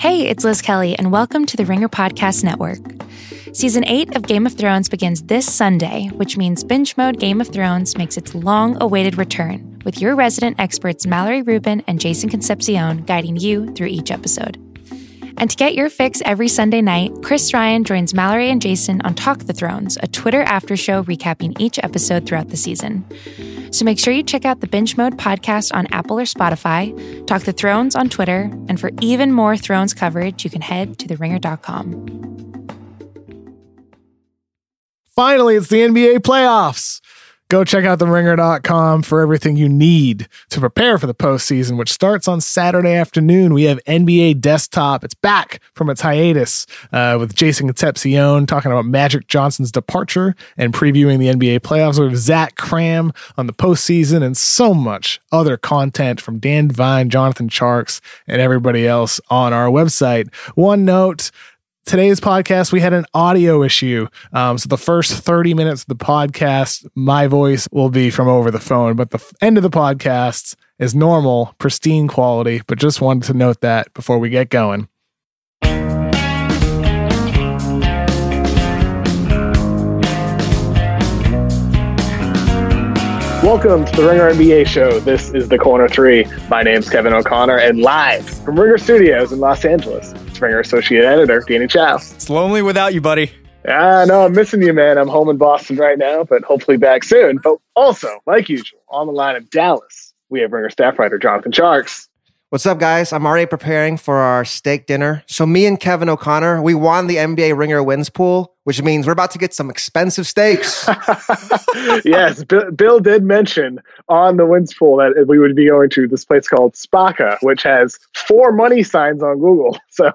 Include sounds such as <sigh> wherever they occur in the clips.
Hey, it's Liz Kelly, and welcome to the Ringer Podcast Network. Season 8 of Game of Thrones begins this Sunday, which means binge mode Game of Thrones makes its long awaited return, with your resident experts Mallory Rubin and Jason Concepcion guiding you through each episode. And to get your fix every Sunday night, Chris Ryan joins Mallory and Jason on Talk the Thrones, a Twitter after show recapping each episode throughout the season. So make sure you check out the Binge Mode podcast on Apple or Spotify, Talk the Thrones on Twitter, and for even more Thrones coverage, you can head to theringer.com. Finally, it's the NBA playoffs. Go check out theringer.com for everything you need to prepare for the postseason, which starts on Saturday afternoon. We have NBA Desktop. It's back from its hiatus uh, with Jason Concepcion talking about Magic Johnson's departure and previewing the NBA playoffs. Have Zach Kram on the postseason and so much other content from Dan Devine, Jonathan Tjarks, and everybody else on our website. One note today's podcast, we had an audio issue. Um, so the first 30 minutes of the podcast, my voice will be from over the phone, but the f- end of the podcast is normal, pristine quality. But just wanted to note that before we get going. Welcome to the Ringer NBA show. This is the Corner Three. My name's Kevin O'Connor, and live from Ringer Studios in Los Angeles, it's Ringer Associate Editor Danny Chau. It's lonely without you, buddy. Ah, no, I'm missing you, man. I'm home in Boston right now, but hopefully back soon. But also, like usual, on the line of Dallas, we have Ringer staff writer Jonathan Tjarks. What's up, guys? I'm already preparing for our steak dinner. So, me and Kevin O'Connor, we won the NBA Ringer wins pool, which means we're about to get some expensive steaks. <laughs> yes, Bill, Bill did mention on the wins pool that we would be going to this place called Spaka, which has four money signs on Google. <laughs> So,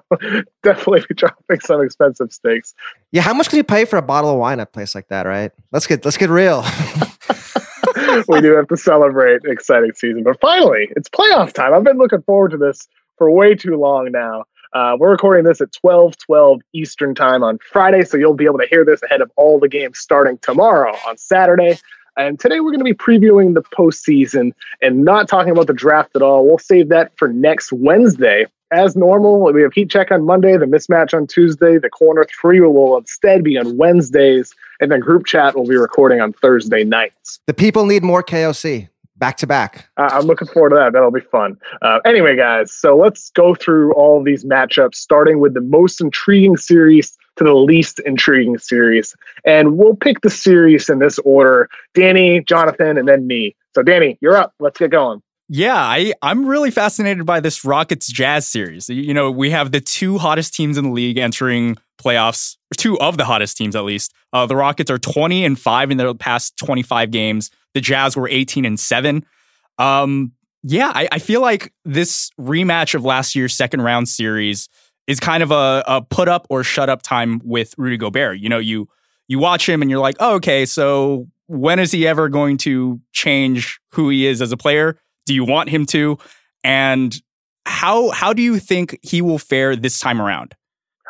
definitely be dropping some expensive steaks. yeah, how much can you pay for a bottle of wine at a place like that, right? Let's get let's get real. <laughs> we do have to celebrate exciting season. But finally, it's playoff time. I've been looking forward to this for way too long now. Uh, we're recording this at 12 12 Eastern time on Friday, so you'll be able to hear this ahead of all the games starting tomorrow on Saturday. And today we're going to be previewing the postseason and not talking about the draft at all. We'll save that for next Wednesday. As normal, we have Heat Check on Monday, the mismatch on Tuesday, the Corner 3 will instead be on Wednesdays, and then Group Chat will be recording on Thursday nights. the people need more KOC back to back. Uh, I'm looking forward to that. That'll be fun. Uh, anyway, guys, so let's go through all of these matchups, starting with the most intriguing series to the least intriguing series. And we'll pick the series in this order Danny, Jonathan, and then me. So, Danny, you're up. Let's get going. Yeah, I, I'm really fascinated by this Rockets Jazz series. You know, we have the two hottest teams in the league entering playoffs, two of the hottest teams at least. Uh, the Rockets are 20 and 5 in their past 25 games. The Jazz were 18 and 7. Um, yeah, I, I feel like this rematch of last year's second round series is kind of a, a put up or shut up time with Rudy Gobert. You know, you you watch him and you're like, oh, okay, so when is he ever going to change who he is as a player? Do you want him to? And how how do you think he will fare this time around?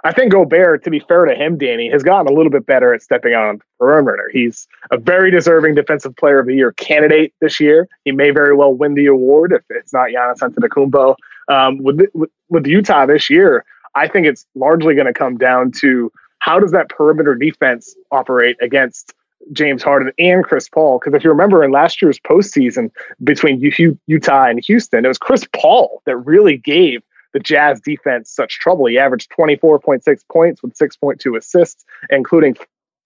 I think Gobert, to be fair to him, Danny, has gotten a little bit better at stepping out on the perimeter. He's a very deserving Defensive Player of the Year candidate this year. He may very well win the award if it's not Giannis Antetokounmpo. Um, with, with with Utah this year, I think it's largely going to come down to how does that perimeter defense operate against James Harden and Chris Paul? Because if you remember in last year's postseason between U- Utah and Houston, it was Chris Paul that really gave the Jazz defense such trouble. He averaged 24.6 points with 6.2 assists, including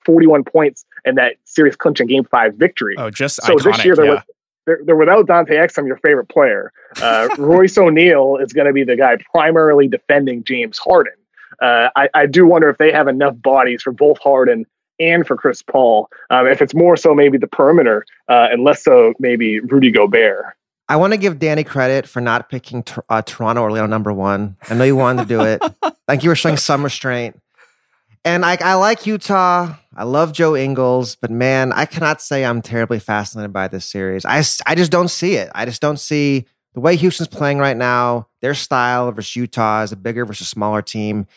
41 points in that series clinching game five victory. Oh, just so iconic. this year they're, yeah. with, they're, they're without Dante Exum, your favorite player. Uh, <laughs> Royce O'Neale is going to be the guy primarily defending James Harden. Uh, I, I do wonder if they have enough bodies for both Harden and for Chris Paul. Um, if it's more so maybe the perimeter uh, and less so maybe Rudy Gobert. I want to give Danny credit for not picking uh, Toronto Orlando number one. I know you wanted to do it. <laughs> Thank you for showing some restraint. And I, I like Utah. I love Joe Ingles, but man, I cannot say I'm terribly fascinated by this series. I, I just don't see it. I just don't see the way Houston's playing right now, their style versus Utah is a bigger versus smaller team.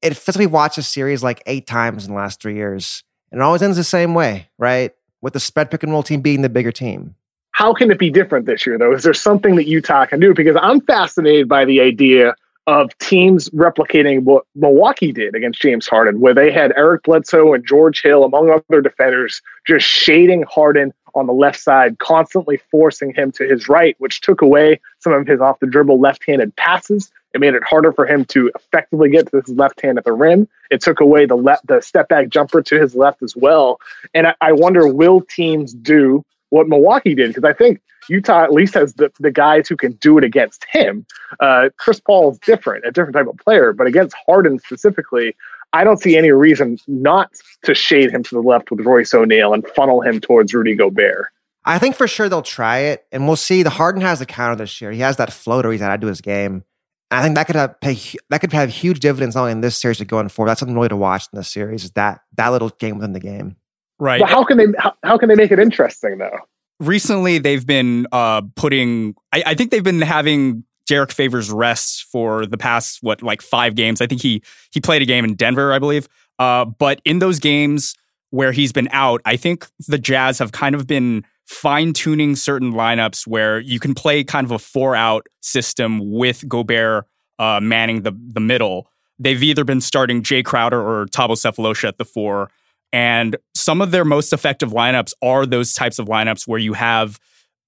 It feels like we watched a series like eight times in the last three years, and it always ends the same way, right? With the spread pick and roll team being the bigger team. How can it be different this year, though? Is there something that Utah can do? Because I'm fascinated by the idea of teams replicating what Milwaukee did against James Harden, where they had Eric Bledsoe and George Hill, among other defenders, just shading Harden on the left side, constantly forcing him to his right, which took away some of his off the dribble left handed passes. It made it harder for him to effectively get to his left hand at the rim. It took away the left, the step back jumper to his left as well. And I, I wonder, will teams do what Milwaukee did? Because I think Utah at least has the, the guys who can do it against him. Uh, Chris Paul is different, a different type of player, but against Harden specifically, I don't see any reason not to shade him to the left with Royce O'Neale and funnel him towards Rudy Gobert. I think for sure they'll try it, and we'll see. The Harden has the counter this year. He has that floater he's added to his game. I think that could have pay, that could have huge dividends only in this series going forward. That's something really to watch in this series. Is that that little game within the game? Right. But how can they how, how can they make it interesting though? recently they've been uh, putting I, I, think they've been having Derrick Favors rest for the past what like five games. I think he he played a game in Denver, I believe. Uh, but in those games where he's been out, I think the Jazz have kind of been fine tuning certain lineups where you can play kind of a four out system with Gobert uh, manning the the middle. They've either been starting Jae Crowder or Thabo Sefolosha at the four, and some of their most effective lineups are those types of lineups where you have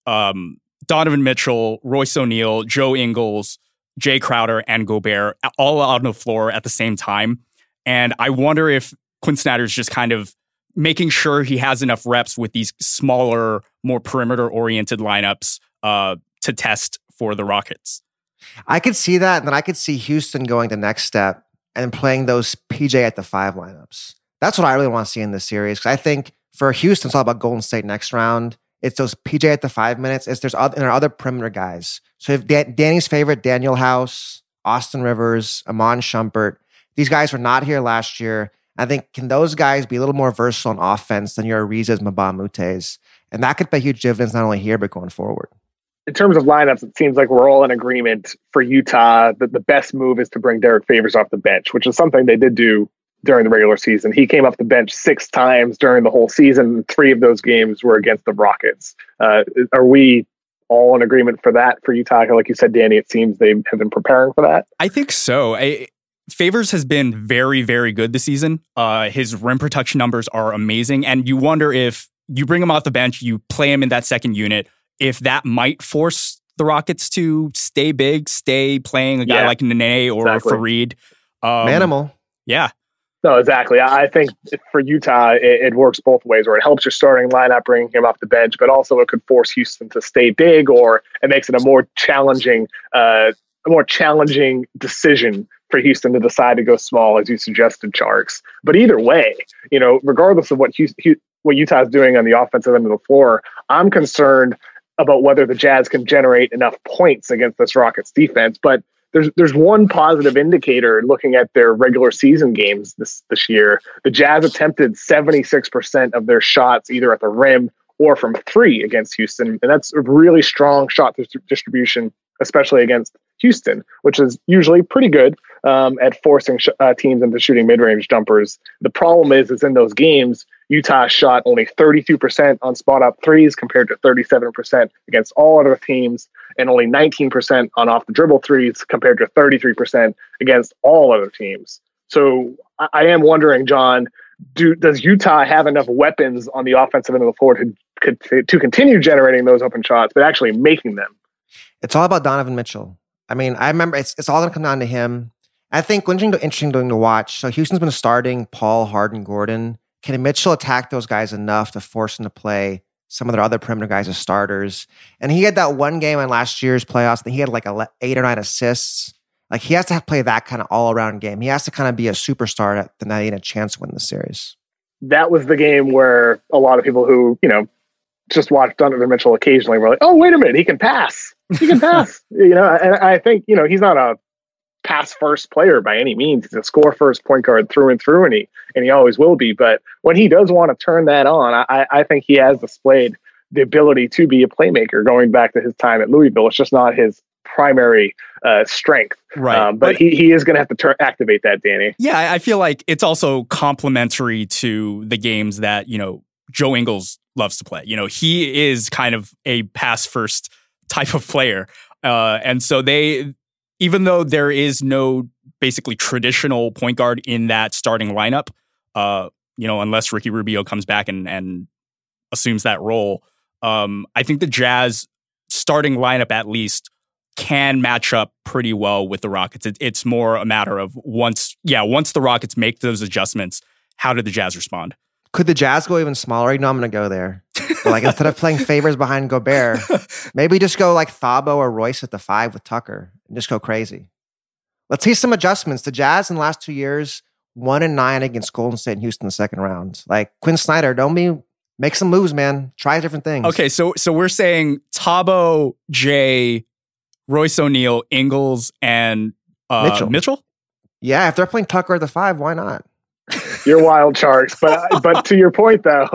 um, Donovan Mitchell, Royce O'Neale, Joe Ingles, Jae Crowder, and Gobert all out on the floor at the same time. And I wonder if Quin Snyder's just kind of making sure he has enough reps with these smaller, more perimeter oriented lineups uh, to test for the Rockets. I could see that. And then I could see Houston going the next step and playing those PJ at the five lineups. That's what I really want to see in this series because I think for Houston, it's all about Golden State next round. It's those PJ at the five minutes. It's there's other, and there are other perimeter guys. So if Dan, Danny's favorite, Danuel House, Austin Rivers, Iman Shumpert, these guys were not here last year. I think can those guys be a little more versatile on offense than your Ariza's, Moute's? And that could pay huge dividends not only here, but going forward. In terms of lineups, it seems like we're all in agreement for Utah that the best move is to bring Derrick Favors off the bench, which is something they did do during the regular season. He came off the bench six times during the whole season. Three of those games were against the Rockets. Uh, are we all in agreement for that for Utah? Like you said, Danny, it seems they have been preparing for that. I think so. I, Favors has been very, very good this season. Uh, his rim protection numbers are amazing. And you wonder if you bring him off the bench, you play him in that second unit, if that might force the Rockets to stay big, stay playing a guy yeah, like Nene or exactly. Faried. Um, Manimal. Yeah. No, exactly. I think for Utah, it, it, works both ways, where it helps your starting lineup, bringing him off the bench, but also it could force Houston to stay big, or it makes it a more challenging, uh, a more challenging decision for Houston to decide to go small, as you suggested, Tjarks. But either way, you know, regardless of what Houston, what Utah is doing on the offensive end of the floor, I'm concerned about whether the Jazz can generate enough points against this Rockets defense. But there's there's one positive indicator looking at their regular season games this this year. The Jazz attempted 76% of their shots either at the rim or from three against Houston, and that's a really strong shot distribution, especially against Houston, which is usually pretty good um, at forcing sh- uh, teams into shooting mid-range jumpers. The problem is, is in those games, Utah shot only 32% on spot up threes compared to 37% against all other teams, and only 19% on off the dribble threes compared to 33% against all other teams. So I, am wondering, John, do does Utah have enough weapons on the offensive end of the floor to, to continue generating those open shots, but actually making them? It's all about Donovan Mitchell. I mean, I remember it's, it's all going to come down to him. I think one thing interesting to watch. So Houston's been starting Paul, Harden, Gordon. Can Mitchell attack those guys enough to force them to play some of their other perimeter guys as starters? And he had that one game in last year's playoffs. And he had like eight or nine assists. Like he has to play that kind of all around game. He has to kind of be a superstar to not even a chance to win the series. That was the game where a lot of people who you know just watched Donovan Mitchell occasionally were like, "Oh, wait a minute, he can pass." he can <laughs> pass. you know, and I think you know he's not a pass first player by any means. He's a score first point guard through and through, and he and he always will be. But when he does want to turn that on, I, I think he has displayed the ability to be a playmaker. Going back to his time at Louisville, it's just not his primary uh, strength. Right. Um, but, but, he, he is going to have to activate that, Danny. Yeah, I feel like it's also complementary to the games that, you know, Joe Ingles loves to play. You know, he is kind of a pass first type of player. Uh, and so they, even though there is no basically traditional point guard in that starting lineup, uh, you know, unless Ricky Rubio comes back and and assumes that role, um, I think the Jazz starting lineup at least can match up pretty well with the Rockets. It, it's more a matter of once, yeah, once the Rockets make those adjustments, how did the Jazz respond? Could the Jazz go even smaller? You know, I'm going to go there. like instead of playing Favors behind Gobert, <laughs> maybe just go like Thabo or Royce at the five with Tucker and just go crazy. Let's see some adjustments. The Jazz in the last two years, one and nine against Golden State and Houston in the second round. Like Quin Snyder, don't be make some moves, man. Try different things. Okay, so so we're saying Thabo, Jae, Royce O'Neale, Ingles, and uh, Mitchell. Mitchell. Yeah, if they're playing Tucker at the five, why not? You're wild Tjarks, but but to your point though,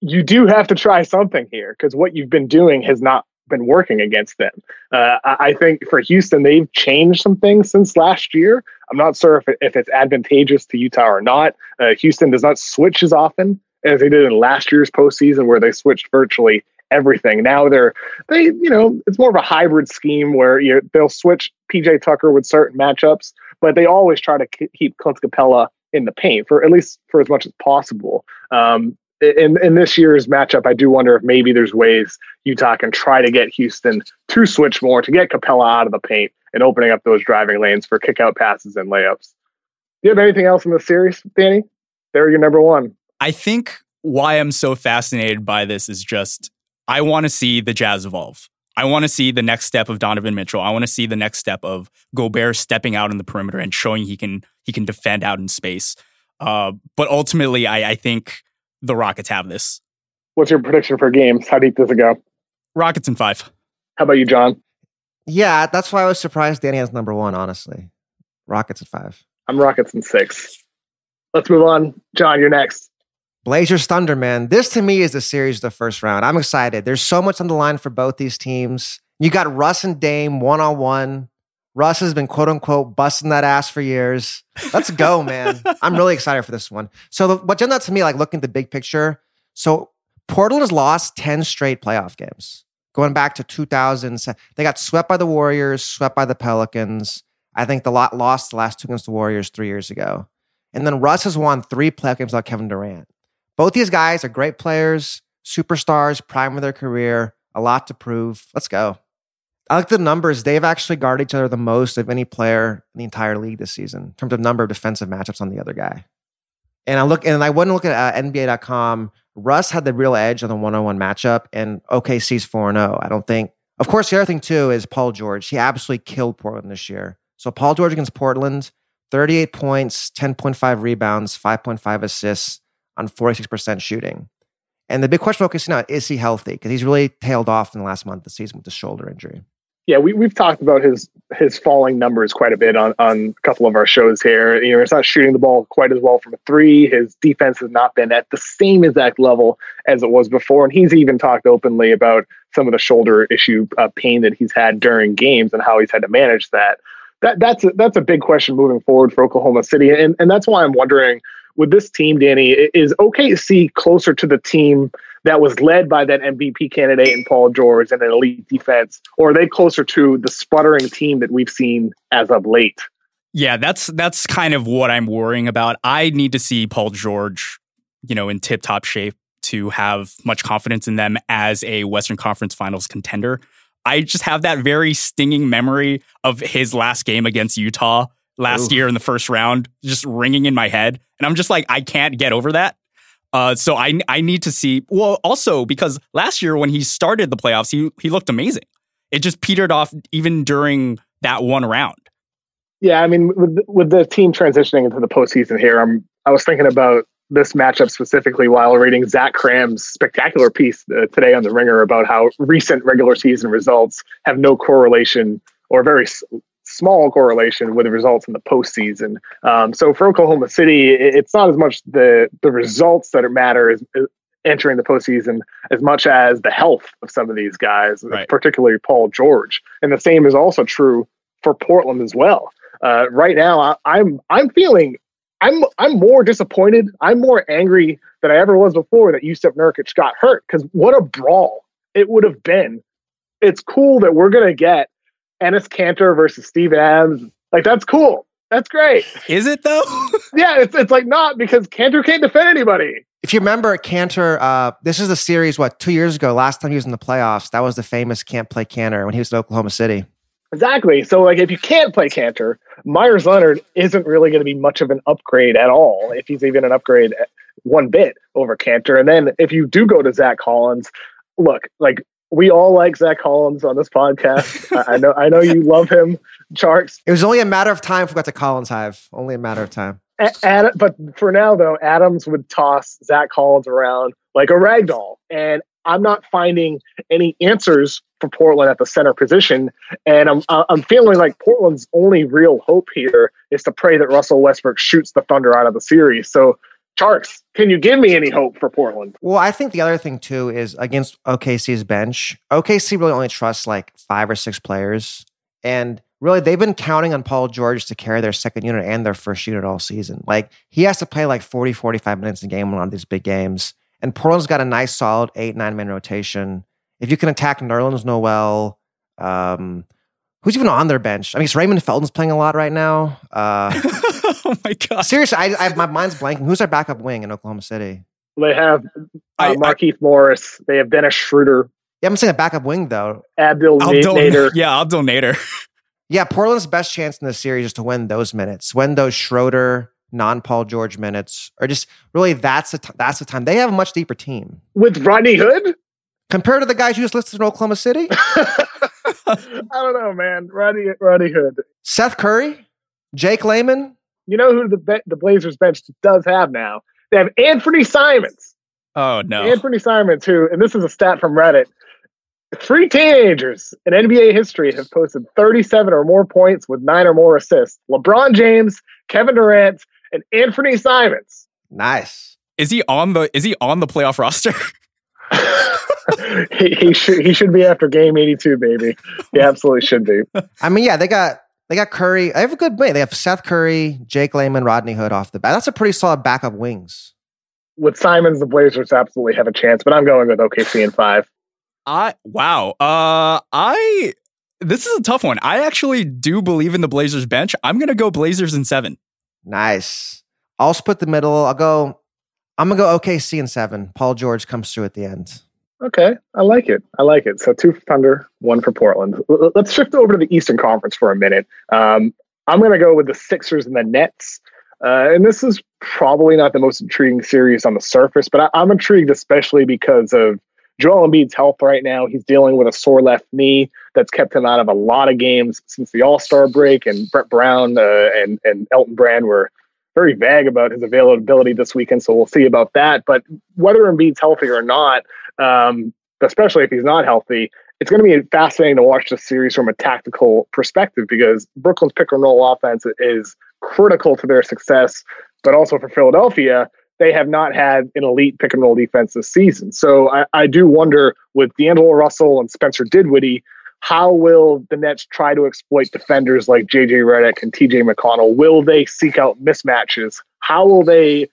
you do have to try something here because what you've been doing has not been working against them. Uh, I think for Houston, they've changed some things since last year. I'm not sure if, it, if it's advantageous to Utah or not. Uh, Houston does not switch as often as they did in last year's postseason, where they switched virtually everything. Now they're they you know it's more of a hybrid scheme where you they'll switch PJ Tucker with certain matchups, but they always try to keep Clint Capela in the paint for at least for as much as possible. Um, in in this year's matchup, I do wonder if maybe there's ways Utah can try to get Houston to switch more to get Capela out of the paint and opening up those driving lanes for kickout passes and layups. Do you have anything else in the series, Danny? They're your number one. I think why I'm so fascinated by this is just I want to see the Jazz evolve. I want to see the next step of Donovan Mitchell. I want to see the next step of Gobert stepping out in the perimeter and showing he can he can defend out in space. Uh, but ultimately, I, I think the Rockets have this. What's your prediction for games? How deep does it go? Rockets in five. How about you, John? Yeah, that's why I was surprised Danny has number one. Honestly, Rockets in five. I'm Rockets in six. Let's move on. John, you're next. Blazers Thunder, man. This to me is the series of the first round. I'm excited. There's so much on the line for both these teams. You got Russ and Dame one on one. Russ has been quote unquote busting that ass for years. Let's go, man. <laughs> I'm really excited for this one. So, what jumped out to me, like looking at the big picture, so Portland has lost 10 straight playoff games going back to 2000. They got swept by the Warriors, swept by the Pelicans. I think the lot lost the last two against the Warriors three years ago. And then Russ has won three playoff games without Kevin Durant. Both these guys are great players, superstars, prime of their career, a lot to prove. Let's go. I like the numbers. They've actually guarded each other the most of any player in the entire league this season in terms of number of defensive matchups on the other guy. And I look, and I wouldn't look at uh, NBA.com. Russ had the real edge on the one-on-one matchup, and OKC's four zero. Oh. I don't think. Of course, the other thing too is Paul George. He absolutely killed Portland this year. So Paul George against Portland, thirty-eight points, ten point five rebounds, five point five assists on 46% shooting. And the big question OKC now is he healthy? Because he's really tailed off in the last month of the season with the shoulder injury. Yeah, we, we've talked about his his falling numbers quite a bit on, on a couple of our shows here. You know, he's not shooting the ball quite as well from a three. His defense has not been at the same exact level as it was before. And he's even talked openly about some of the shoulder issue uh, pain that he's had during games and how he's had to manage that. That that's a, that's a big question moving forward for Oklahoma City, and and that's why I'm wondering with this team, Danny, is OKC closer to the team that was led by that MVP candidate in Paul George and an elite defense, or are they closer to the sputtering team that we've seen as of late? Yeah, that's that's kind of what I'm worrying about. I need to see Paul George, you know, in tip top shape to have much confidence in them as a Western Conference Finals contender. I just have that very stinging memory of his last game against Utah last Ooh. year in the first round, just ringing in my head. And I'm just like, I can't get over that. Uh, so I I need to see. Well, also because last year when he started the playoffs, he he looked amazing. It just petered off even during that one round. Yeah, I mean, with with the team transitioning into the postseason here, I'm I was thinking about this matchup specifically while reading Zach Kram's spectacular piece uh, today on the Ringer about how recent regular season results have no correlation or very small correlation with the results in the postseason. Um, so for Oklahoma City, it's not as much the the results that matter as, as entering the postseason as much as the health of some of these guys, right. particularly Paul George. And the same is also true for Portland as well. Uh, right now, I, I'm I'm feeling I'm I'm more disappointed. I'm more angry than I ever was before that Jusuf Nurkic got hurt because what a brawl it would have been. It's cool that we're gonna get Enes Kanter versus Steven Adams. Like that's cool. That's great. Is it though? <laughs> yeah, it's it's like not because Kanter can't defend anybody. If you remember, Kanter, uh, this is the series, what, two years ago, last time he was in the playoffs, that was the famous can't play Kanter when he was in Oklahoma City. Exactly. So, like, if you can't play Kanter, Meyers Leonard isn't really going to be much of an upgrade at all, if he's even an upgrade one bit over Kanter. And then if you do go to Zach Collins, look, like, we all like Zach Collins on this podcast. I, I know, I know you <laughs> love him, Tjarks. It was only a matter of time if we got to Collins Hive. Only a matter of time. Ad, but for now, though, Adams would toss Zach Collins around like a rag doll. And I'm not finding any answers for Portland at the center position. And I'm, I'm feeling like Portland's only real hope here is to pray that Russell Westbrook shoots the Thunder out of the series. So, Tjarks, can you give me any hope for Portland? Well, I think the other thing, too, is against OKC's bench, OKC really only trusts like five or six players. And really they've been counting on Paul George to carry their second unit and their first unit all season. Like he has to play like 40, 45 minutes a game on these big games. And Portland's got a nice solid eight, nine man rotation. If you can attack Nerlens Noel, um, who's even on their bench? I mean, Raymond Felton's playing a lot right now. Uh, <laughs> oh my god! Seriously, I, I, my mind's blanking. Who's their backup wing in Oklahoma City? They have uh, Markieff Morris. They have Dennis Schroeder. Yeah, I'm saying a backup wing though. Abdel Nader. <laughs> Yeah, Abdel Nader. Yeah, Portland's best chance in the series is to win those minutes, win those Schroeder, non Paul George minutes, or just really that's the t- that's the time they have a much deeper team with Rodney Hood compared to the guys you just listed in Oklahoma City. <laughs> <laughs> I don't know, man. Rodney Rodney Hood, Seth Curry, Jake Layman. You know who the the Blazers bench does have now? They have Anfernee Simons. Oh no, Anfernee Simons, who and this is a stat from Reddit. Three teenagers in NBA history have posted 37 or more points with nine or more assists. LeBron James, Kevin Durant, and Anfernee Simons. Nice. Is he on the is he on the playoff roster? <laughs> <laughs> he, he should he should be after game 82, baby. He absolutely should be. <laughs> I mean, yeah, they got they got Curry. They have a good wing. They have Seth Curry, Jake Layman, Rodney Hood off the bat. That's a pretty solid backup wings. With Simons, the Blazers absolutely have a chance, but I'm going with OKC in five. I wow. Uh I this is a tough one. I actually do believe in the Blazers bench. I'm gonna go Blazers in seven. Nice. I'll split the middle. I'll go I'm gonna go OKC in seven. Paul George comes through at the end. Okay, I like it. I like it. So two for Thunder, one for Portland. Let's shift over to the Eastern Conference for a minute. Um, I'm going to go with the Sixers and the Nets. Uh, and this is probably not the most intriguing series on the surface, but I, am intrigued especially because of Joel Embiid's health right now. He's dealing with a sore left knee that's kept him out of a lot of games since the All Star break. And Brett Brown uh, and and Elton Brand were very vague about his availability this weekend, so we'll see about that. But whether Embiid's healthy or not, um, especially if he's not healthy, it's going to be fascinating to watch this series from a tactical perspective because Brooklyn's pick and roll offense is critical to their success, but also for Philadelphia they have not had an elite pick and roll defense this season. So I, I do wonder with D'Angelo Russell and Spencer Dinwiddie, how will the Nets try to exploit defenders like JJ Redick and TJ McConnell? Will they seek out mismatches? How will they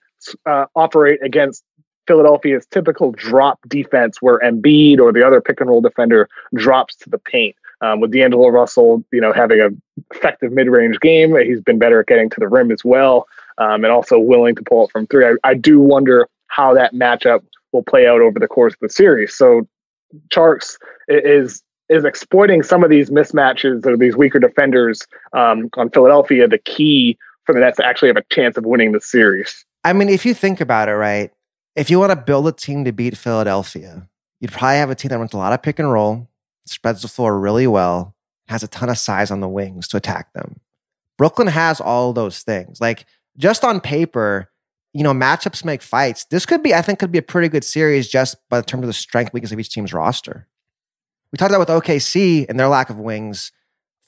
uh, operate against Philadelphia's typical drop defense where Embiid or the other pick and roll defender drops to the paint? Um, with D'Angelo Russell, you know, having an effective mid range game, he's been better at getting to the rim as well um, and also willing to pull it from three. I, I do wonder how that matchup will play out over the course of the series. So Tjarks is is exploiting some of these mismatches or these weaker defenders um, on Philadelphia the key for the Nets to actually have a chance of winning the series. I mean, if you think about it, right? If you want to build a team to beat Philadelphia, you'd probably have a team that runs a lot of pick and roll, spreads the floor really well, has a ton of size on the wings to attack them. Brooklyn has all those things. Like just on paper, you know, matchups make fights. This could be, I think, could be a pretty good series just by the terms of the strength weakness of each team's roster. We talked about with OKC and their lack of wings.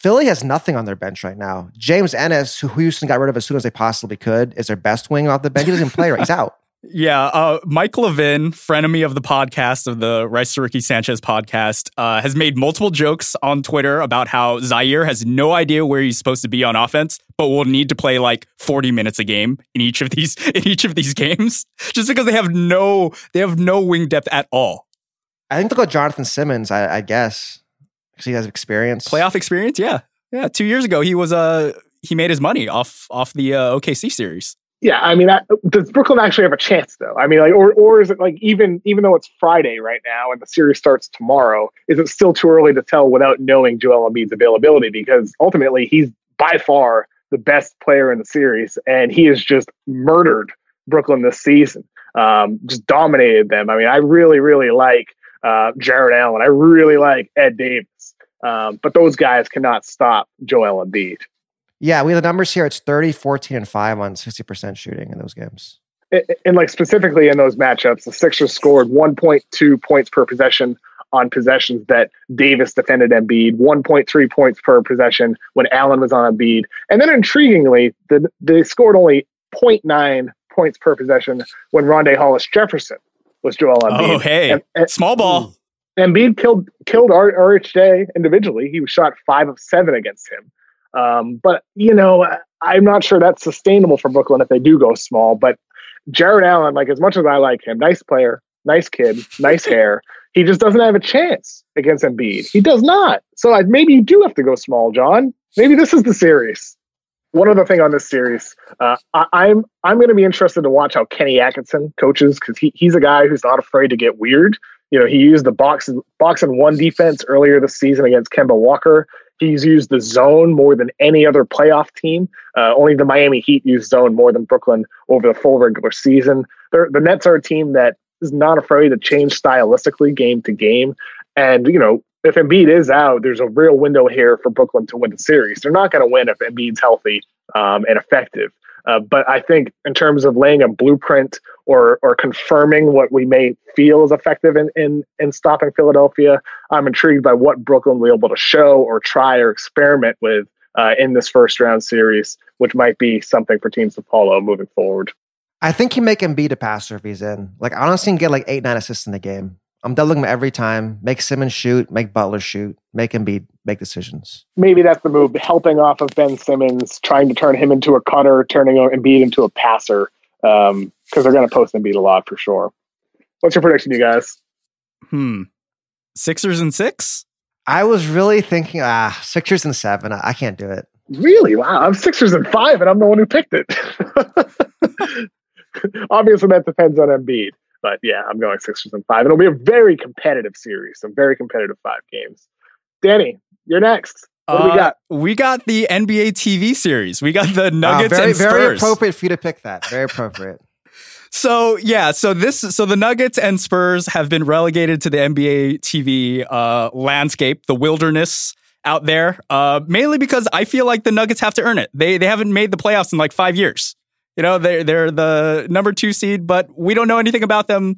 Philly has nothing on their bench right now. James Ennis, who Houston got rid of as soon as they possibly could, is their best wing off the bench. He doesn't play right. He's out. <laughs> Yeah, uh, Mike Levin, frenemy of the podcast of the Rights to Ricky Sanchez podcast, uh, has made multiple jokes on Twitter about how Zhaire has no idea where he's supposed to be on offense, but will need to play like 40 minutes a game in each of these <laughs> in each of these games, just because they have no they have no wing depth at all. I think they'll go Jonathan Simmons. I, I guess because he has experience. Playoff experience, yeah, yeah. Two years ago, he was uh he made his money off off the uh, OKC series. Yeah, I mean, I, does Brooklyn actually have a chance though? I mean, like, or or is it like even even though it's Friday right now and the series starts tomorrow, is it still too early to tell without knowing Joel Embiid's availability? Because ultimately, he's by far the best player in the series, and he has just murdered Brooklyn this season. Um, just dominated them. I mean, I really, really like uh, Jarrett Allen. I really like Ed Davis. Um, but those guys cannot stop Joel Embiid. Yeah, we have the numbers here. It's 30, 14, and 5 on 60% shooting in those games. And, and like specifically in those matchups, the Sixers scored 1.2 points per possession on possessions that Davis defended Embiid, 1.3 points per possession when Allen was on Embiid. And then intriguingly, the, they scored only 0.9 points per possession when Rondae Hollis Jefferson was Joel Embiid. Oh, hey, and, and, small ball. Embiid killed killed RHJ individually. He was shot five of seven against him. Um, but you know, I'm not sure that's sustainable for Brooklyn if they do go small. But Jarrett Allen, like as much as I like him, nice player, nice kid, nice <laughs> hair. He just doesn't have a chance against Embiid. He does not. So like, maybe you do have to go small, John. Maybe this is the series. One other thing on this series, uh, I, I'm I'm going to be interested to watch how Kenny Atkinson coaches because he, he's a guy who's not afraid to get weird. You know, he used the box box and one defense earlier this season against Kemba Walker. He's used the zone more than any other playoff team. Uh, only the Miami Heat used zone more than Brooklyn over the full regular season. They're, the Nets are a team that is not afraid to change stylistically game to game. And, you know, if Embiid is out, there's a real window here for Brooklyn to win the series. They're not going to win if Embiid's healthy um, and effective. Uh, but I think in terms of laying a blueprint or or confirming what we may feel is effective in in, in stopping Philadelphia, I'm intrigued by what Brooklyn will be able to show or try or experiment with uh, in this first round series, which might be something for teams to follow moving forward. I think you make Embiid a passer if he's in. Like I honestly, can get like eight nine assists in the game. I'm doubling him every time. Make Simmons shoot, make Butler shoot, make Embiid make decisions. Maybe that's the move, helping off of Ben Simmons, trying to turn him into a cutter, turning Embiid into a passer, because um, they're going to post Embiid a lot for sure. What's your prediction, you guys? Hmm. Sixers and six? I was really thinking, ah, Sixers and seven. I, I can't do it. Really? Wow. I'm Sixers and five, and I'm the one who picked it. <laughs> Obviously, that depends on Embiid. But yeah, I'm going Sixers and five. It'll be a very competitive series, some very competitive five games. Danny, you're next. What do we uh, got? we got the NBA TV series. We got the Nuggets uh, very, and Spurs. Very appropriate for you to pick that. Very appropriate. <laughs> so yeah, so this so the Nuggets and Spurs have been relegated to the NBA TV uh, landscape, the wilderness out there, uh, mainly because I feel like the Nuggets have to earn it. They they haven't made the playoffs in like five years. You know, they're they're the number two seed, but we don't know anything about them.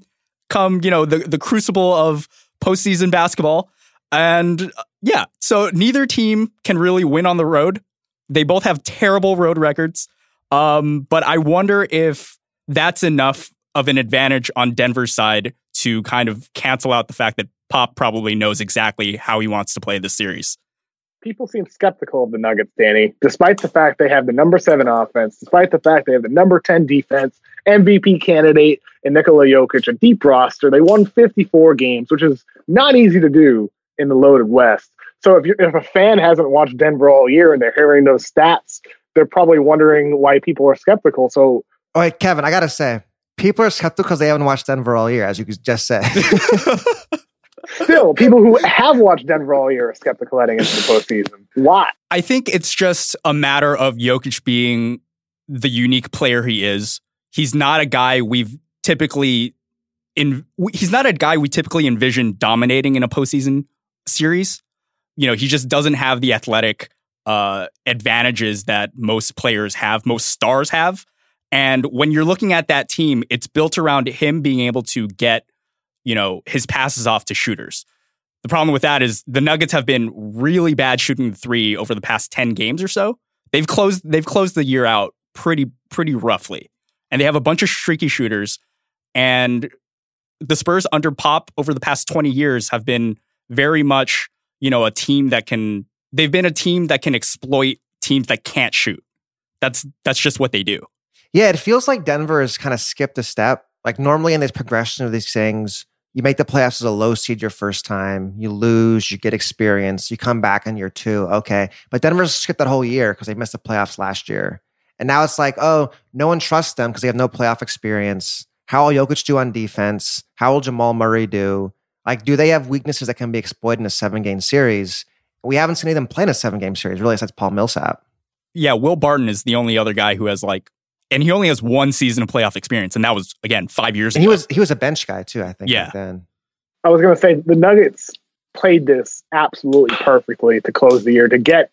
Come, you know, the the crucible of postseason basketball. And uh, yeah, so neither team can really win on the road. They both have terrible road records. Um, but I wonder if that's enough of an advantage on Denver's side to kind of cancel out the fact that Pop probably knows exactly how he wants to play this series. People seem skeptical of the Nuggets, Danny, despite the fact they have the number seven offense, despite the fact they have the number 10 defense, MVP candidate, and Nikola Jokic, a deep roster. They won 54 games, which is not easy to do in the loaded West. So if you if a fan hasn't watched Denver all year and they're hearing those stats, they're probably wondering why people are skeptical. So, all right, Kevin, I gotta say, people are skeptical because they haven't watched Denver all year, as you just said. <laughs> <laughs> Still, people who have watched Denver all year are skeptical heading into the postseason. Why? I think it's just a matter of Jokic being the unique player he is. He's not a guy we've typically in. He's not a guy we typically envision dominating in a postseason series. You know, he just doesn't have the athletic uh, advantages that most players have, most stars have. And when you're looking at that team, it's built around him being able to get, you know, his passes off to shooters. The problem with that is the Nuggets have been really bad shooting the three over the past 10 games or so. They've closed they've closed the year out pretty pretty roughly. And they have a bunch of streaky shooters and the Spurs under Pop over the past 20 years have been very much, you know, a team that can they've been a team that can exploit teams that can't shoot. That's that's just what they do. Yeah, it feels like Denver has kind of skipped a step. Like normally in this progression of these things, You make the playoffs as a low seed your first time. You lose, you get experience. You come back in year two. Okay. But Denver skipped that whole year because they missed the playoffs last year. And now it's like, oh, no one trusts them because they have no playoff experience. How will Jokic do on defense? How will Jamal Murray do? Like, do they have weaknesses that can be exploited in a seven game series? We haven't seen any of them play in a seven game series, really, since Paul Millsap. Yeah, Will Barton is the only other guy who has like and he only has one season of playoff experience, and that was again five years and ago. He was he was a bench guy too, I think. Yeah. Then I was going to say the Nuggets played this absolutely perfectly to close the year to get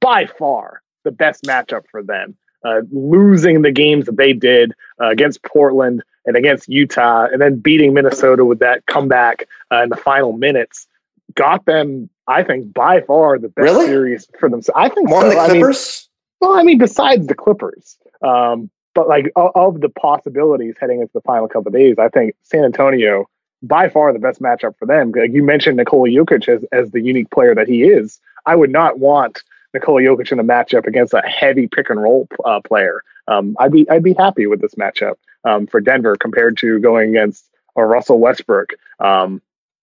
by far the best matchup for them. Uh, losing the games that they did uh, against Portland and against Utah, and then beating Minnesota with that comeback uh, in the final minutes, got them, I think, by far the best Really? series for them. I think more so. than the I mean, Clippers. well, I mean, besides the Clippers, um, but like of, the possibilities heading into the final couple of days, I think San Antonio by far the best matchup for them. Like you mentioned Nikola Jokic as, as the unique player that he is. I would not want Nikola Jokic in a matchup against a heavy pick and roll uh, player. Um, I'd be I'd be happy with this matchup um, for Denver compared to going against a Russell Westbrook. Um,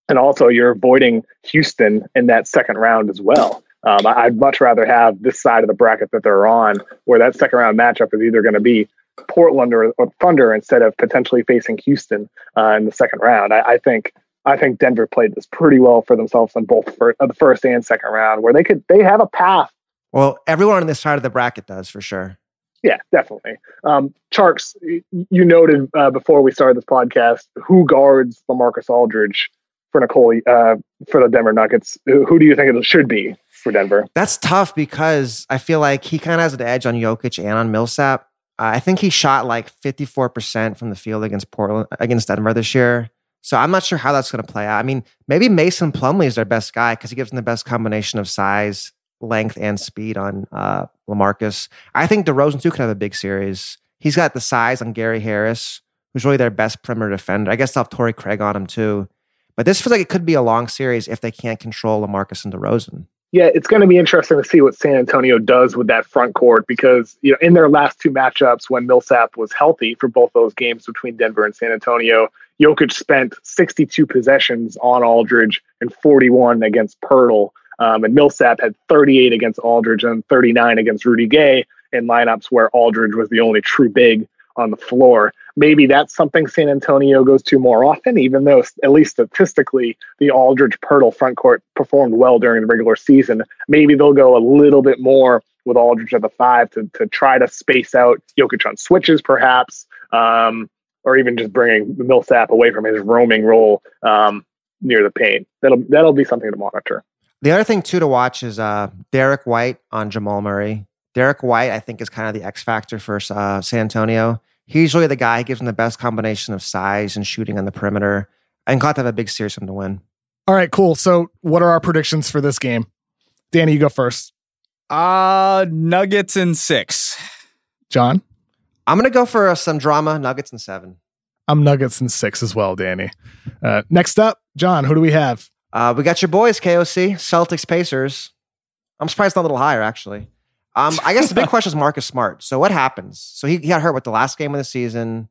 and also, you're avoiding Houston in that second round as well. Um, I'd much rather have this side of the bracket that they're on, where that second round matchup is either going to be Portland or, or Thunder instead of potentially facing Houston uh, in the second round. I, I think I think Denver played this pretty well for themselves on both fir- uh, the first and second round, where they could they have a path. Well, everyone on this side of the bracket does for sure. Yeah, definitely. Um, Tjarks, you noted uh, before we started this podcast who guards LaMarcus Aldridge for Nicole uh, for the Denver Nuggets. Who, who do you think it should be for Denver? That's tough because I feel like he kind of has an edge on Jokic and on Millsap. I think he shot like 54% from the field against Portland against Denver this year. So I'm not sure how that's going to play out. I mean, maybe Mason Plumlee is their best guy because he gives them the best combination of size, length, and speed on uh, Lamarcus. I think DeRozan too could have a big series. He's got the size on Gary Harris, who's really their best perimeter defender. I guess they'll have Torrey Craig on him too. But this feels like it could be a long series if they can't control Lamarcus and DeRozan. Yeah, it's going to be interesting to see what San Antonio does with that front court because you know in their last two matchups when Millsap was healthy for both those games between Denver and San Antonio, Jokic spent 62 possessions on Aldridge and 41 against Poeltl, um, and Millsap had 38 against Aldridge and 39 against Rudy Gay in lineups where Aldridge was the only true big on the floor. Maybe that's something San Antonio goes to more often, even though at least statistically the Aldridge Poeltl front court performed well during the regular season. Maybe they'll go a little bit more with Aldridge at the five to, to try to space out Jokic on switches, perhaps, um, or even just bringing Millsap away from his roaming role um, near the paint. That'll that'll be something to monitor. The other thing too to watch is uh, Derrick White on Jamal Murray. Derrick White, I think, is kind of the X factor for uh, San Antonio. He's really the guy who gives them the best combination of size and shooting on the perimeter. And glad to have a big series for them to win. All right, cool. So, what are our predictions for this game? Danny, you go first. Uh Nuggets in six. John, I'm going to go for uh, some drama, Nuggets and seven. I'm Nuggets in six as well, Danny. Uh, next up, John, who do we have? Uh, we got your boys, KOC, Celtics, Pacers. I'm surprised it's not a little higher, actually. Um, I guess the big <laughs> question is Marcus Smart. So what happens? So he, he got hurt with the last game of the season.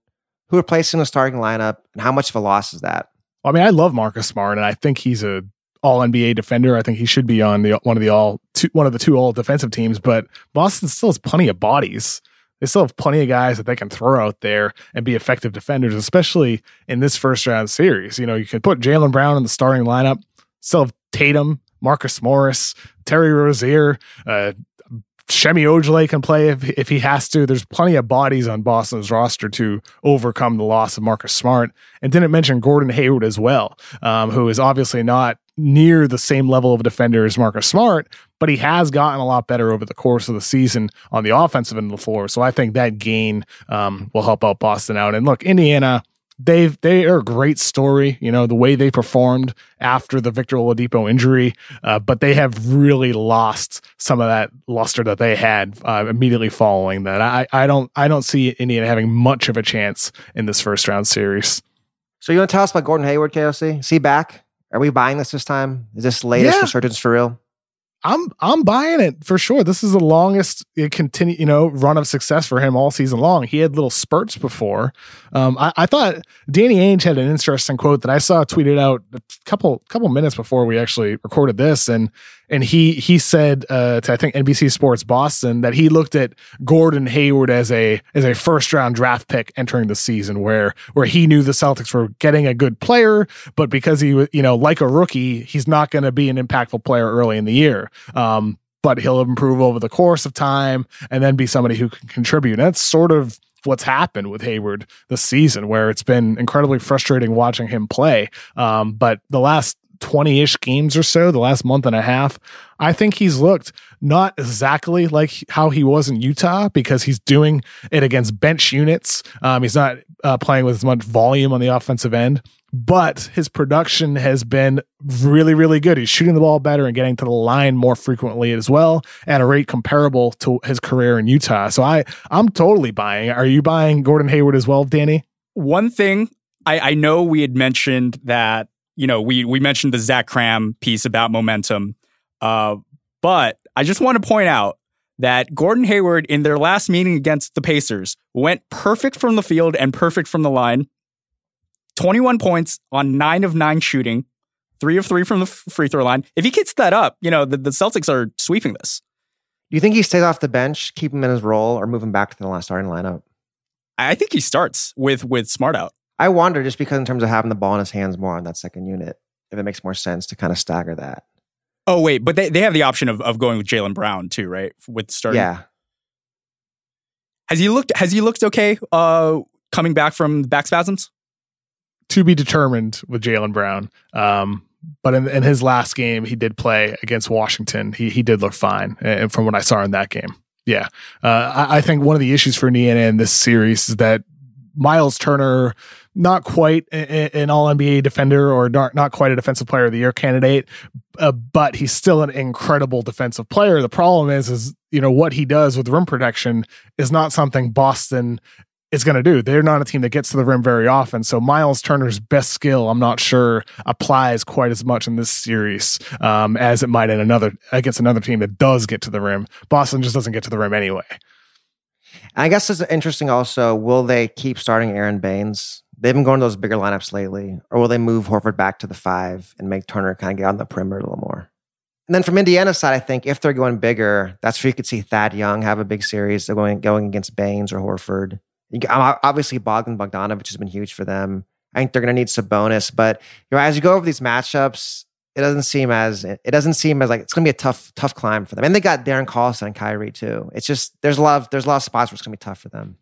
Who replaced him in the starting lineup, and how much of a loss is that? I mean, I love Marcus Smart, and I think he's a all NBA defender. I think he should be on the one of the all two, one of the two all defensive teams. But Boston still has plenty of bodies. They still have plenty of guys that they can throw out there and be effective defenders, especially in this first round series. You know, you can put Jaylen Brown in the starting lineup. Still have Tatum, Marcus Morris, Terry Rozier, uh, Semi Ojeleye can play if, if he has to. There's plenty of bodies on Boston's roster to overcome the loss of Marcus Smart. And didn't mention Gordon Hayward as well, um, who is obviously not near the same level of a defender as Marcus Smart, but he has gotten a lot better over the course of the season on the offensive end of the floor. So I think that gain um, will help out Boston out. And look, Indiana, they've they are a great story. You know the way they performed after the Victor Oladipo injury, uh, but they have really lost some of that luster that they had uh, immediately following that. I I don't I don't see Indiana having much of a chance in this first round series. So you want to tell us about Gordon Hayward, KOC? Is he back? Are we buying this this time? Is this latest Yeah. resurgence for real? I'm I'm buying it for sure. This is the longest continue you know run of success for him all season long. He had little spurts before. Um, I, I, thought Danny Ainge had an interesting quote that I saw tweeted out a couple couple minutes before we actually recorded this, and and he he said uh, to I think NBC Sports Boston that he looked at Gordon Hayward as a as a first round draft pick entering the season, where where he knew the Celtics were getting a good player, but because he was you know like a rookie, he's not going to be an impactful player early in the year. Um, but he'll improve over the course of time and then be somebody who can contribute. And that's sort of what's happened with Hayward this season, where it's been incredibly frustrating watching him play. Um, but the last 20 ish games or so, the last month and a half, I think he's looked not exactly like how he was in Utah because he's doing it against bench units. Um, he's not uh, playing with as much volume on the offensive end, but his production has been really, really good. He's shooting the ball better and getting to the line more frequently as well at a rate comparable to his career in Utah. So I, I'm totally buying. Are you buying Gordon Hayward as well, Danny? One thing I, I know we had mentioned that, you know, we, we mentioned the Zach Kram piece about momentum. Uh, but I just want to point out that Gordon Hayward, in their last meeting against the Pacers, went perfect from the field and perfect from the line. 21 points on nine of nine shooting, three of three from the free throw line. If he gets that up, you know, the, the Celtics are sweeping this. Do you think he stays off the bench, keep him in his role, or move him back to the last starting lineup? I think he starts with with Smart out. I wonder just because in terms of having the ball in his hands more on that second unit, if it makes more sense to kind of stagger that. Oh wait, but they, they have the option of, of going with Jaylen Brown too, right? With starting. Yeah. Has he looked has he looked okay uh coming back from back spasms? to be determined with Jaylen Brown. Um, but in, in, his last game, he did play against Washington. He he did look fine, and from what I saw in that game, yeah, uh, I, I, think one of the issues for Indiana in this series is that Miles Turner, not quite an All NBA defender or not, not quite a Defensive Player of the Year candidate, uh, but he's still an incredible defensive player. The problem is, is you know what he does with rim protection is not something Boston is going to do. They're not a team that gets to the rim very often. So Miles Turner's best skill, I'm not sure, applies quite as much in this series um, as it might in another against another team that does get to the rim. Boston just doesn't get to the rim anyway. I guess it's interesting. Also, will they keep starting Aaron Baynes? They've been going to those bigger lineups lately, or will they move Horford back to the five and make Turner kind of get on the perimeter a little more? And then from Indiana's side, I think if they're going bigger, that's where you could see Thad Young have a big series. They're going going against Baynes or Horford. Obviously, Bojan Bogdanovic has been huge for them. I think they're going to need Sabonis, but you know, as you go over these matchups, it doesn't seem as it doesn't seem as like it's going to be a tough tough climb for them. And they got Darren Collison and Kyrie too. It's just there's a lot of there's a lot of spots where it's going to be tough for them.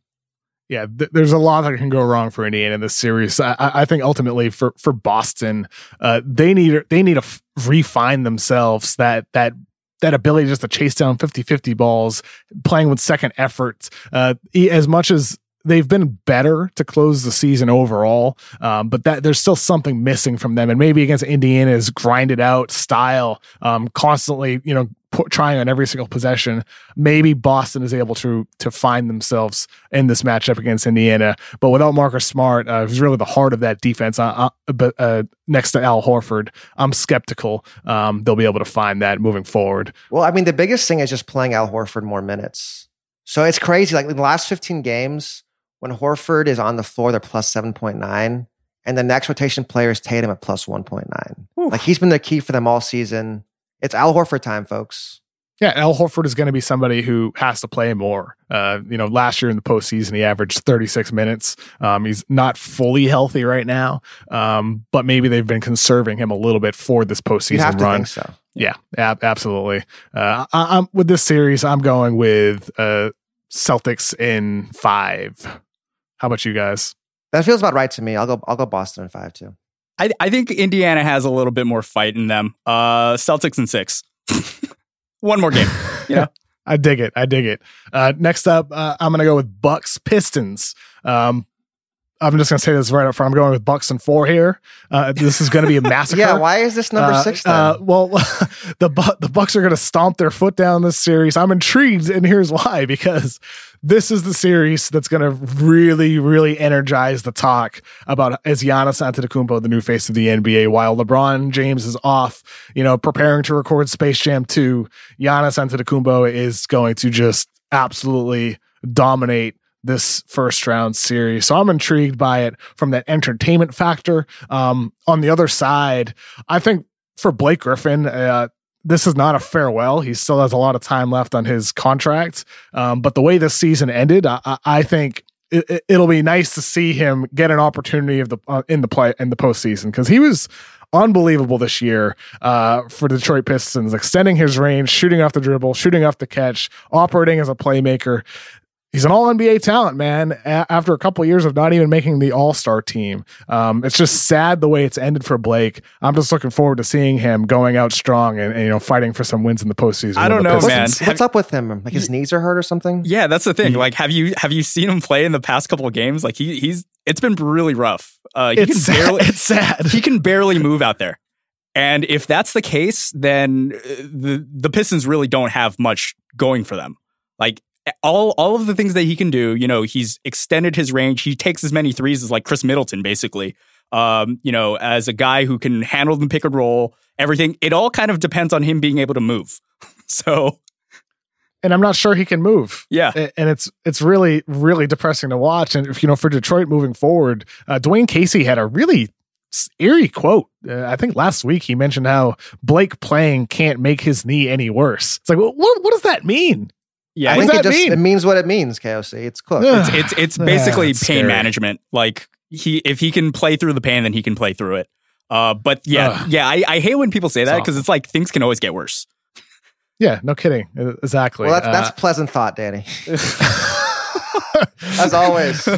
Yeah, th- there's a lot that can go wrong for Indiana in this series. I, I think ultimately for for Boston, uh, they need they need to f- refine themselves that that that ability just to chase down 50-50 balls, playing with second efforts. Uh, as much as they've been better to close the season overall, um, but that there's still something missing from them. And maybe against Indiana's grinded out style, um, constantly, you know, put, trying on every single possession, maybe Boston is able to to find themselves in this matchup against Indiana. But without Marcus Smart, uh, who's really the heart of that defense, uh, uh, but uh, next to Al Horford, I'm skeptical um, they'll be able to find that moving forward. Well, I mean, the biggest thing is just playing Al Horford more minutes. So it's crazy. Like in the last 15 games, when Horford is on the floor, they're plus 7.9. And the next rotation player is Tatum at plus 1.9. Like he's been the key for them all season. It's Al Horford time, folks. Yeah, Al Horford is going to be somebody who has to play more. Uh, you know, last year in the postseason, he averaged 36 minutes. Um, he's not fully healthy right now, um, but maybe they've been conserving him a little bit for this postseason run. so. Yeah, ab- absolutely. Uh, I- with this series. I'm going with uh, Celtics in five. How about you guys? That feels about right to me. I'll go. I'll go Boston in five too. I, I think Indiana has a little bit more fight in them. Uh, Celtics and six. <laughs> One more game. You know. <laughs> I dig it. I dig it. Uh, next up, uh, I'm going to go with Bucks Pistons. Um, I'm just going to say this right up front. I'm going with Bucks and four here. Uh, this is going to be a <laughs> massacre. yeah, why is this number uh, six? Uh, well, the the Bucks are going to stomp their foot down this series. I'm intrigued, and here's why: because this is the series that's going to really, really energize the talk about is Giannis Antetokounmpo the new face of the NBA while LeBron James is off, you know, preparing to record Space Jam 2. Giannis Antetokounmpo is going to just absolutely dominate this first round series. So I'm intrigued by it from that entertainment factor. Um, on the other side, I think for Blake Griffin, uh, this is not a farewell. He still has a lot of time left on his contract. Um, but the way this season ended, I, I think it, will be nice to see him get an opportunity of the uh, in the play in the postseason because he was unbelievable this year uh, for Detroit Pistons, extending his range, shooting off the dribble, shooting off the catch, operating as a playmaker he's an all NBA talent, man. A- after a couple of years of not even making the All Star team, um, it's just sad the way it's ended for Blake. I'm just looking forward to seeing him going out strong and, and you know fighting for some wins in the postseason. I don't know, what's, man. What's up with him? Like his knees are hurt or something? Yeah, that's the thing. Like, have you have you seen him play in the past couple of games? Like he he's it's been really rough. Uh, he it's can sad. barely <laughs> it's sad. he can barely move out there. And if that's the case, then uh, the the Pistons really don't have much going for them. Like all all of the things that he can do, you know, he's extended his range. He takes as many threes as like Khris Middleton, basically. Um, you know, as a guy who can handle the pick and roll, everything. It all kind of depends on him being able to move. <laughs> so and I'm not sure he can move. Yeah, and it's it's really really depressing to watch. And if you know for Detroit moving forward, uh, Dwane Casey had a really eerie quote. Uh, I think last week he mentioned how Blake playing can't make his knee any worse. It's like, well, what what does that mean? Yeah, I think it just mean? it means what it means, KOC. It's cooked. It's <sighs> it's, it's <sighs> basically it's pain scary. management. Like he if he can play through the pain, then he can play through it. Uh, but yeah, Ugh. yeah, I, I hate when people say that because it's like things can always get worse. Yeah, no kidding. Uh, Exactly. well, that's that's Uh, a pleasant thought, Danny. <laughs> As always, <laughs> your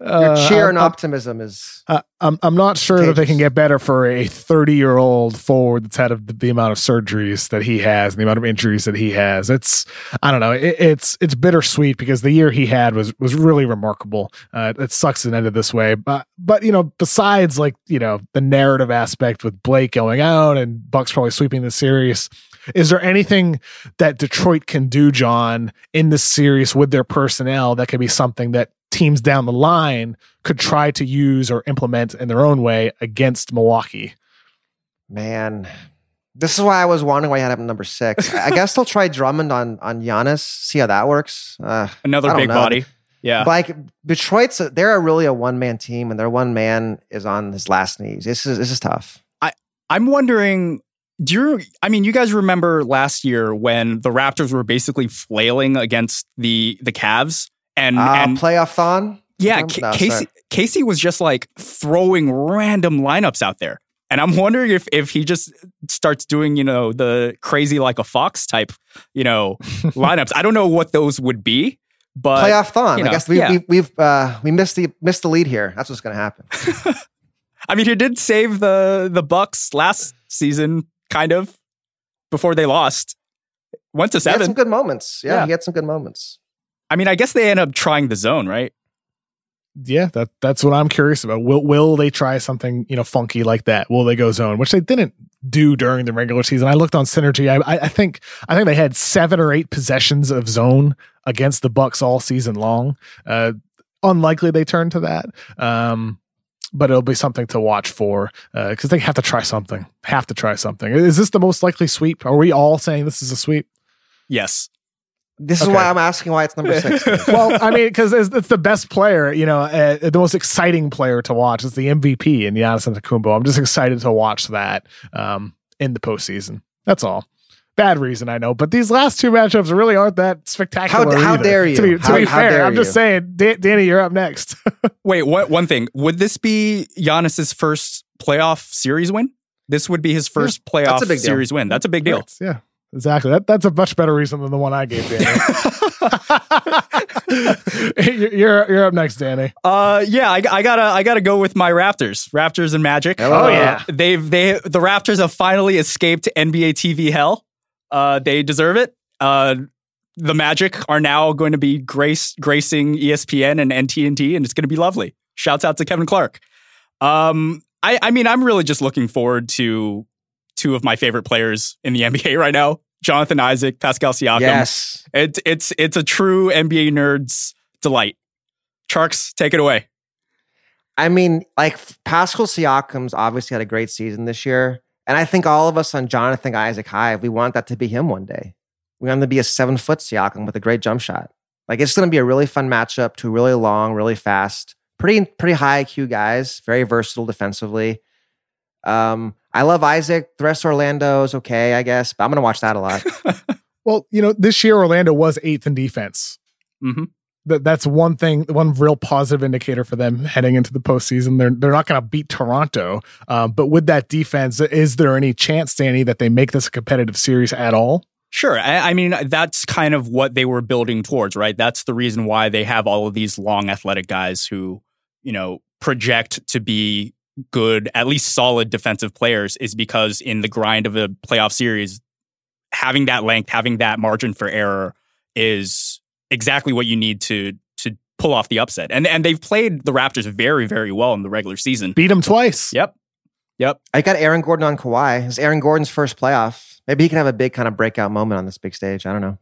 uh, cheer I'm- and optimism is Uh, I'm I'm not sure that they can get better for a 30 year old forward that's had the, the amount of surgeries that he has and the amount of injuries that he has. It's I don't know. It, it's it's bittersweet because the year he had was was really remarkable. Uh, it sucks it ended this way, but but you know besides like you know the narrative aspect with Blake going out and Bucks probably sweeping the series. Is there anything that Detroit can do, John, in this series with their personnel that could be something that teams down the line could try to use or implement in their own way against Milwaukee? man. This is why I was wondering why you had him at number six. <laughs> I I guess they'll try Drummond on on Giannis, see how that works. Uh, Another big know. body. Yeah. But like Detroit's, they're a really a one man team, and their one man is on his last knees. This is this is tough. I I'm wondering, do you, I mean, you guys remember last year when the Raptors were basically flailing against the the Cavs? And, Uh, and playoff Thon. yeah, No, Casey, sorry. Casey was just like throwing random lineups out there. And I'm wondering if if he just starts doing, you know, the crazy like a fox type, you know, <laughs> lineups. I don't know what those would be, but playoff Thon. you I guess we, yeah. we, we've uh, we missed the missed the lead here. That's what's going to happen. <laughs> I mean, he did save the the Bucks last season, kind of before they lost. Went to He had seven. some good moments. Yeah, Yeah. he had some good moments. I mean, I guess they end up trying the zone, right? Yeah, that that's what I'm curious about. Will will they try something you know funky like that? Will they go zone, which they didn't do during the regular season? I looked on Synergy. I, I, I think I think they had seven or eight possessions of zone against the Bucks all season long. Uh, unlikely they turn to that. Um, but it'll be something to watch for because they have to try something. Have to try something. Is this the most likely sweep? Are we all saying this is a sweep? Yes. This is why I'm asking why it's number six. <laughs> well, I mean, because it's, it's the best player, you know, uh, the most exciting player to watch. It's the MVP in Giannis Antetokounmpo. I'm just excited to watch that um, in the postseason. That's all. Bad reason, I know, but these last two matchups really aren't that spectacular. How- how dare you? To be, to How- be how fair, I'm just you? saying, Da- Danny, you're up next. <laughs> Wait, what? One thing. Would this be Giannis's first playoff series win? This would be his first playoff that's a big deal. series win. That's a big deal. Right, Yeah, exactly. That, that's a much better reason than the one I gave Danny. <laughs> <laughs> you're, you're you're up next, Danny. Uh, yeah, I, I gotta, I gotta go with my Raptors. Raptors and Magic. Oh, Uh, yeah. they've they the Raptors have finally escaped NBA TV hell. Uh, they deserve it. Uh, the Magic are now going to be grace gracing ESPN and NTNT, and it's going to be lovely. Shouts out to Kevin Clark. Um, I, I mean, I'm really just looking forward to two of my favorite players in the <laughs> NBA right now. Jonathan Isaac, Pascal Siakam. Yes. It, it's it's a true NBA nerd's delight. Tjarks, take it away. I mean, like Pascal Siakam's obviously had a great season this year. And I think all of us on Jonathan Isaac Hive, we want that to be him one day. We want him to be a seven foot Siakam with a great jump shot. Like it's going to be a really fun matchup, two really long, really fast, pretty pretty high IQ guys, very versatile defensively. Um, I love Isaac. The rest of Orlando is okay, I guess, but I'm going to watch that a lot. <laughs> well, you know, this year Orlando was eighth in defense. Mm-hmm. That that's one thing, one real positive indicator for them heading into the postseason. They're they're not going to beat Toronto, um, but with that defense, is there any chance, Danny, that they make this a competitive series at all? Sure. I, I, mean, that's kind of what they were building towards, right? That's the reason why they have all of these long athletic guys who, you know, project to be good, at least solid defensive players, is because in the grind of a playoff series, having that length, having that margin for error is exactly what you need to to pull off the upset. And and they've played the Raptors very, very well in the regular season. Beat them twice. Yep. Yep. I got Aaron Gordon on Kawhi. It's Aaron Gordon's first playoff maybe he can have a big kind of breakout moment on this big stage. I don't know.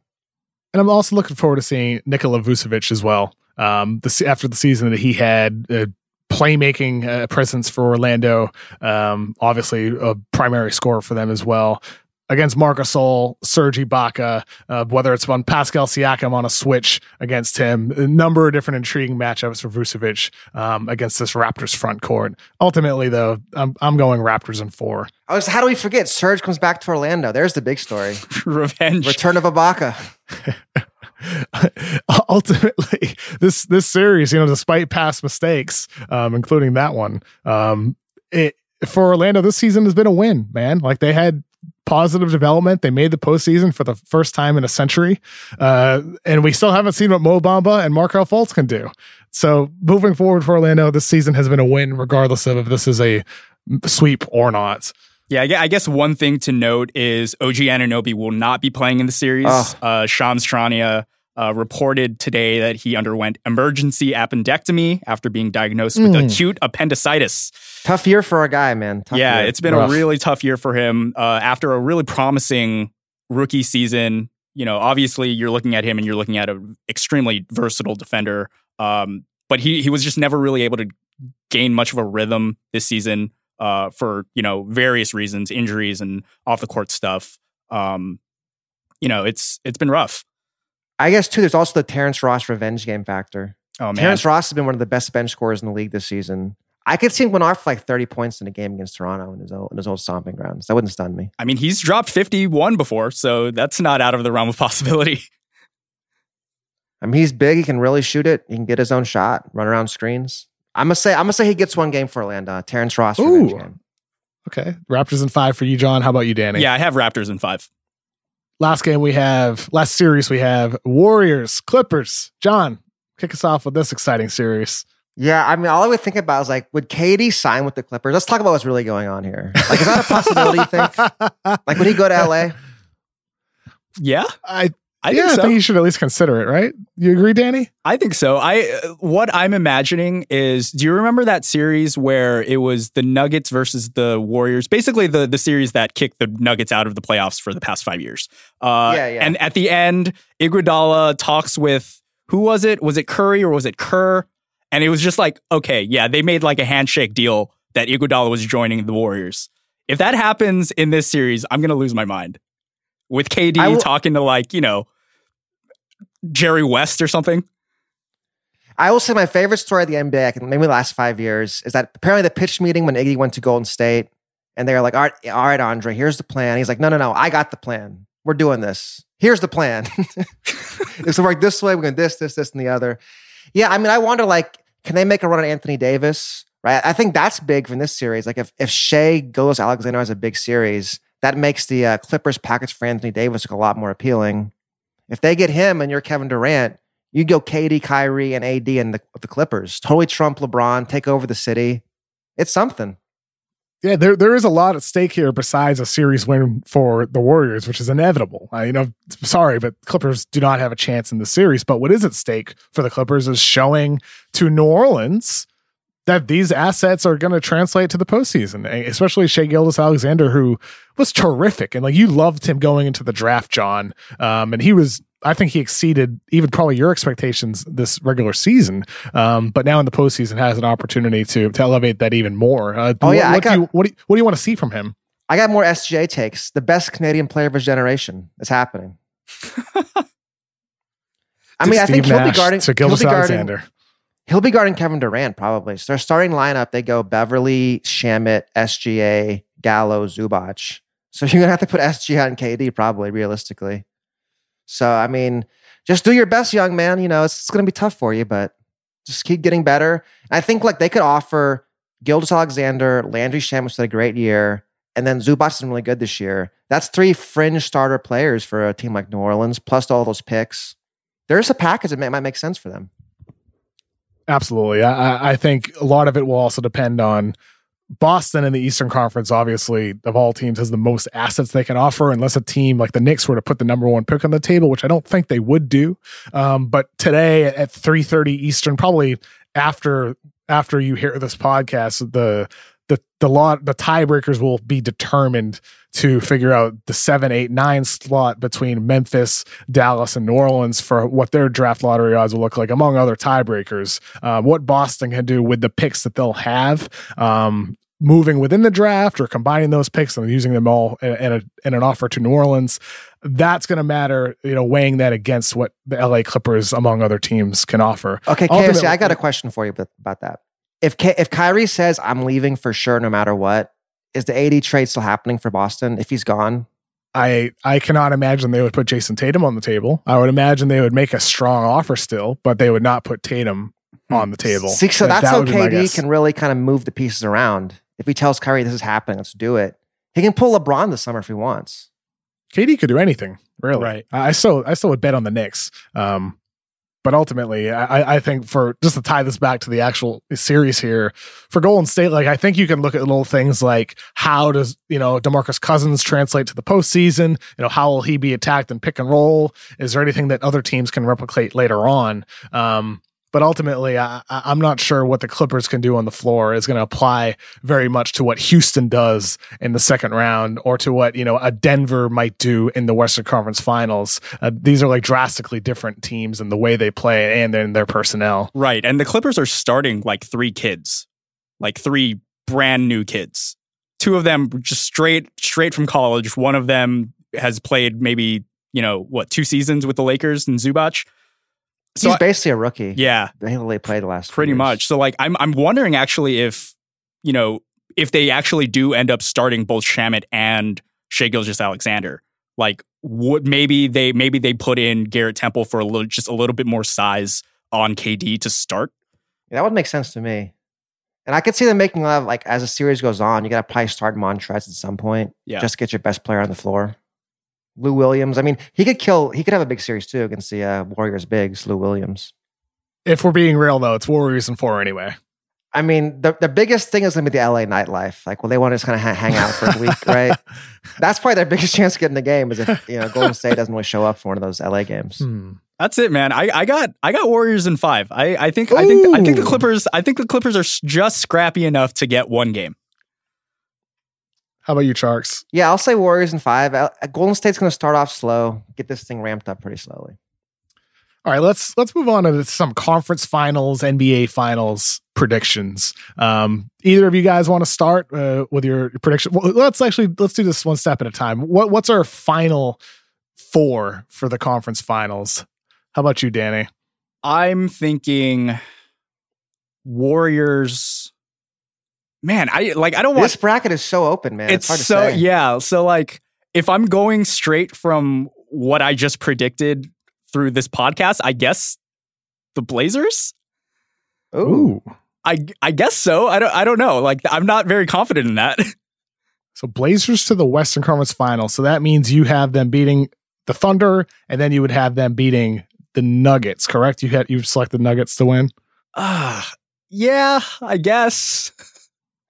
And I'm also looking forward to seeing Nikola Vucevic as well. Um, the, after the season that he had, uh, playmaking uh, presence for Orlando, um, obviously a primary scorer for them as well against Marc Gasol, Serge Ibaka, uh, whether it's on Pascal Siakam on a switch against him, a number of different intriguing matchups for Vucevic um, against this Raptors front court. Ultimately, though, I'm, I'm going Raptors in four. I was, how do we forget? Serge comes back to Orlando. There's the big story. <laughs> Revenge. Return of Ibaka. <laughs> ultimately this this series you know despite past mistakes um including that one um it for Orlando this season has been a win man like they had positive development. They made the postseason for the first time in a century. Uh, and we still haven't seen what Mo Bamba and Markelle Fultz can do. So moving forward for Orlando, this season has been a win, regardless of if this is a sweep or not. Yeah, I guess one thing to note is OG Anunoby will not be playing in the series. Oh. Uh, Shams Charania uh, reported today that he underwent emergency appendectomy after being diagnosed mm. with hmm. acute appendicitis. Tough year for a guy, man. Tough yeah, year. it's been Rough. a really tough year for him uh, after a really promising rookie season. You know, obviously, you're looking at him and you're looking at an extremely versatile defender. Um, but he he was just never really able to gain much of a rhythm this season uh, for you know various reasons, injuries and off the court stuff. Um, you know, it's it's been rough. I guess too. There's also the Terrence Ross revenge game factor. Oh man, Terrence Ross has been one of the best bench scorers in the league this season. I could see him going off for like 30 points in a game against Toronto in his old, in his old stomping grounds. That wouldn't stun me. I mean, he's dropped 51 before, so that's not out of the realm of <laughs> possibility. I mean, he's big. He can really shoot it. He can get his own shot, run around screens. I'm gonna say, I'm gonna say he gets one game for Orlando. Terrence Ross. Ooh. Okay, Raptors in five for you, John. How about you, Danny? Yeah, I have Raptors in five. Last game we have, last series we have Warriors, Clippers. John, kick us off with this exciting series. Yeah, I mean, all I would think about is like, would KD sign with the Clippers? Let's talk about what's really going on here. Like, is that a possibility? you think? <laughs> Like, would he go to LA? Yeah, I I yeah, think so. I think you should at least consider it, right? You agree, Danny? I think so. I what I'm imagining is do you remember that series where it was the Nuggets versus the Warriors? Basically the the series that kicked the Nuggets out of the playoffs for the past 5 years. Uh, yeah, yeah. and at the end Iguodala talks with who was it? Was it Curry or was it Kerr? And it was just like, okay, yeah, they made like a handshake deal that Iguodala was joining the Warriors. If that happens in this series, I'm going to lose my mind with KD will, talking to like, you know, Jerry West or something? I will say my favorite story of the NBA, maybe the last five years, is that apparently the pitch meeting when Iggy went to Golden State, and they were like, all right, all right, Andre, here's the plan. He's like, no, no, no, I got the plan. We're doing this. Here's the plan. <laughs> it's to work this way. We're going this, this, this, and the other. Yeah, I mean, I wonder, like, can they make a run at Anthony Davis? Right. I think that's big from this series. Like, if if Shai Gilgeous-Alexander as a big series, that makes the uh, Clippers package for Anthony Davis look a lot more appealing. If they get him and you're Kevin Durant, you go KD, Kyrie, and AD and the, the Clippers. Totally trump LeBron, take over the city. It's something. Yeah, there there is a lot at stake here besides a series win for the Warriors, which is inevitable. I, you know, sorry, but Clippers do not have a chance in the series. But what is at stake for the Clippers is showing to New Orleans that these assets are going to translate to the postseason, especially Shai Gilgeous-Alexander, who was terrific. And like you loved him going into the draft, John. Um, and he was, I think he exceeded even probably your expectations this regular season. Um, but now in the postseason has an opportunity to, to elevate that even more. Uh, oh, what, yeah. What, got, do you, what, do you, what do you want to see from him? I got more SGA takes. The best Canadian player of his generation is happening. <laughs> I mean, I think he'll be guarding. To Gilgeous-Alexander. Guarding, he'll be guarding Kevin Durant probably. So their starting lineup, they go Beverley, Shamet, SGA, Gallo, Zubac. So <laughs> you're gonna have to put SGA and KD probably realistically. So I mean, just do your best, young man. You know, it's, it's gonna be tough for you, but just keep getting better. I think like they could offer Gilgeous-Alexander, Landry Shamet had a great year, and then Zubac is really good this year. That's three fringe starter players for a team like New Orleans, plus all those picks. There's a package that might make sense for them. Absolutely. I, I think a lot of it will also depend on Boston in the Eastern Conference, obviously, of all teams, has the most assets they can offer, unless a team like the Knicks were to put the number one pick on the table, which I don't think they would do. Um, but today at 3:30 Eastern, probably after after you hear this podcast, the the the lot the tiebreakers will be determined to figure out the seven, eight, nine slot between Memphis, Dallas, and New Orleans for what their draft lottery odds will look like, among other tiebreakers. Uh, what Boston can do with the picks that they'll have. Um, moving within the draft or combining those picks and using them all in, in, a, in an offer to New Orleans, that's going to matter, you know, weighing that against what the LA Clippers, among other teams, can offer. Okay, KOC, I got a question for you about that if K- if Kyrie says I'm leaving for sure no matter what, is the AD trade still happening for Boston if he's gone? I I cannot imagine they would put Jayson Tatum on the table. I would imagine they would make a strong offer still, but they would not put Tatum on the table. See, so that's that how KD can really kind of move the pieces around. If he tells Kyrie this is happening, let's do it. He can pull LeBron this summer if he wants. KD could do anything, really. Right. I still I still would bet on the Knicks. Um, but ultimately, I, I think for just to tie this back to the actual series here for Golden State, like I think you can look at little things like how does you know Demarcus Cousins translate to the postseason? You know how will he be attacked in pick and roll? Is there anything that other teams can replicate later on? Um, but ultimately, I, am not sure what the Clippers can do on the floor is going to apply very much to what Houston does in the second round or to what, you know, a Denver might do in the Western Conference finals. Uh, these are like drastically different teams in the way they play and in their personnel. Right. And the Clippers are starting like three kids, like three brand new kids. Two of them just straight, straight from college. One of them has played maybe, you know, what, two seasons with the Lakers and Zubac so he's basically a rookie. Yeah, they only played the last pretty much. So like, I'm I'm wondering actually if you know if they actually do end up starting both Shamet and Shai Gilgeous-Alexander, like would maybe they maybe they put in Garrett Temple for a little just a little bit more size on KD to start. Yeah, that would make sense to me. And I could see them making love like as the series goes on, you got to probably start Montrezl at some point. Yeah. Just get your best player on the floor. Lou Williams. I mean, he could kill. He could have a big series too against the uh, Warriors. Bigs, Lou Williams. If we're being real though, it's Warriors and four anyway. I mean, the, the biggest thing is going to be the LA nightlife. Like, well, they want to just kind of ha- hang out for a week, <laughs> right? That's probably their biggest chance to get in the game is if you know Golden State doesn't really show up for one of those LA games. Hmm. That's it, man. I, I got I got Warriors in five. I, I think Ooh. I think I think the Clippers I think the Clippers are just scrappy enough to get one game. How about you, Tjarks? Yeah, I'll say Warriors in five. Uh, Golden State's going to start off slow, get this thing ramped up pretty slowly. All right, let's let's move on to some conference finals, NBA finals predictions. Um, either of you guys want to start uh, with your prediction? Well, let's actually let's do this one step at a time. What what's our final four for the conference finals? How about you, Danny? I'm thinking Warriors man, I like I don't want this bracket is so open, man. It's, it's so yeah. So like if I'm going straight from what I just predicted through this podcast, I guess the Blazers. Ooh. I I guess so. I don't I don't know. Like I'm not very confident in that. <laughs> So Blazers to the Western Conference Final. So that means you have them beating the Thunder, and then you would have them beating the Nuggets. Correct? You had you select the Nuggets to win. Ah, uh, yeah, I guess. <laughs>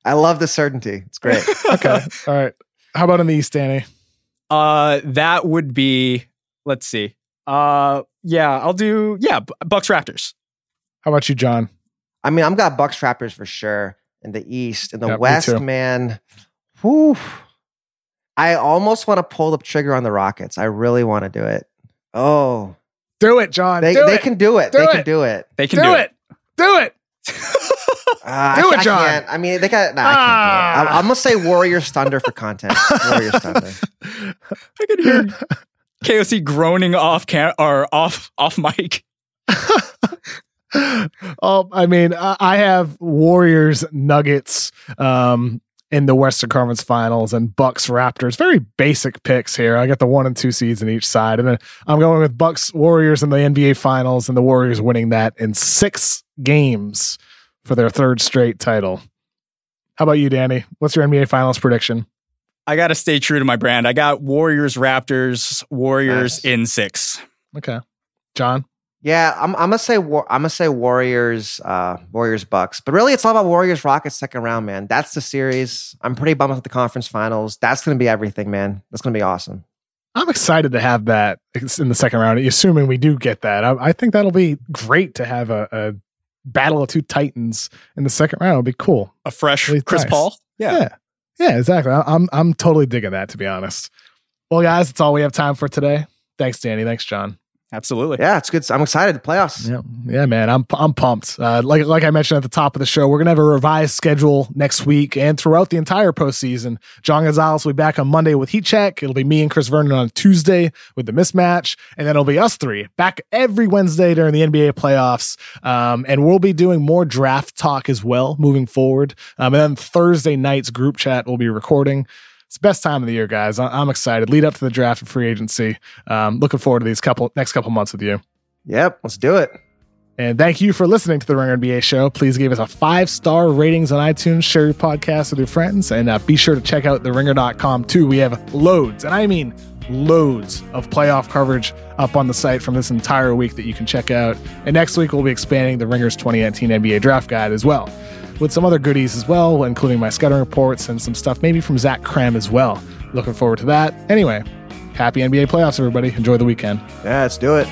I love the certainty. It's great. <laughs> okay. All right. How about in the East, Danny? Uh, that would be. Let's see. Uh, yeah, I'll do. Yeah, Bucks Raptors. How about you, John? I mean, I'm got Bucks Raptors for sure in the East. In the Yep, West, man, whew, I almost want to pull the trigger on the Rockets. I really want to do it. Oh, Do it, John. they, do they it. can do it. Do they it. can do it. They can do, do, it. Do it. <laughs> Uh, Do I, it, I John. can't. I mean, they got. Nah, I Ah. can't. I'm, I'm gonna say Warriors Thunder for content. Warriors Thunder. <laughs> I could hear KOC groaning off cam or off off mic. oh, <laughs> I mean, I I have Warriors, Nuggets, um, in the Western Conference Finals, and Bucks, Raptors. Very basic picks here. I got the one and two seeds in each side, and then I'm going with Bucks, Warriors in the NBA Finals, and the Warriors winning that in six games for their third straight title. How about you, Danny? What's your NBA Finals prediction? I got to stay true to my brand. I got Warriors, Raptors, Warriors Nice. in six. Okay, John. Yeah, I'm, I'm gonna say war, I'm gonna say Warriors, uh, Warriors Bucks, but really it's all about Warriors Rockets second round, man. That's the series. I'm pretty bummed with the conference finals. That's gonna be everything, man. That's gonna be awesome. I'm excited to have that in the second round, assuming we do get that. I, I think that'll be great to have a, a battle of two titans in the second round. It'll be cool. A fresh Really Chris nice. Paul. Yeah. yeah, Yeah, exactly. I'm I'm totally digging that, to be honest. Well, guys, that's all we have time for today. Thanks, Danny. Thanks, John. Absolutely. Yeah, it's good. I'm excited. The playoffs. Yeah, yeah, man. I'm I'm pumped. Uh, like like I mentioned at the top of the show, we're gonna have a revised schedule next week and throughout the entire postseason. John Gonzalez will be back on Monday with Heat Check. It'll be me and Chris Vernon on Tuesday with the mismatch, and then it'll be us three back every Wednesday during the NBA playoffs. Um, and we'll be doing more draft talk as well moving forward. Um, and then Thursday night's group chat we'll be recording. It's the best time of the year, guys. I- I'm excited. Lead up to the draft and free agency. Um, looking forward to these couple next couple months with you. Yep, let's do it. And thank you for listening to the Ringer NBA show. Please give us a five star ratings on iTunes, share your podcast with your friends, and uh, be sure to check out theringer.com too. We have loads, and I mean loads of playoff coverage up on the site from this entire week that you can check out. And next week, we'll be expanding the Ringer's 2019 NBA draft guide as well, with some other goodies as well, including my scouting reports and some stuff maybe from Zach Kram as well. Looking forward to that. Anyway, happy NBA playoffs, everybody. Enjoy the weekend. Yeah, let's do it.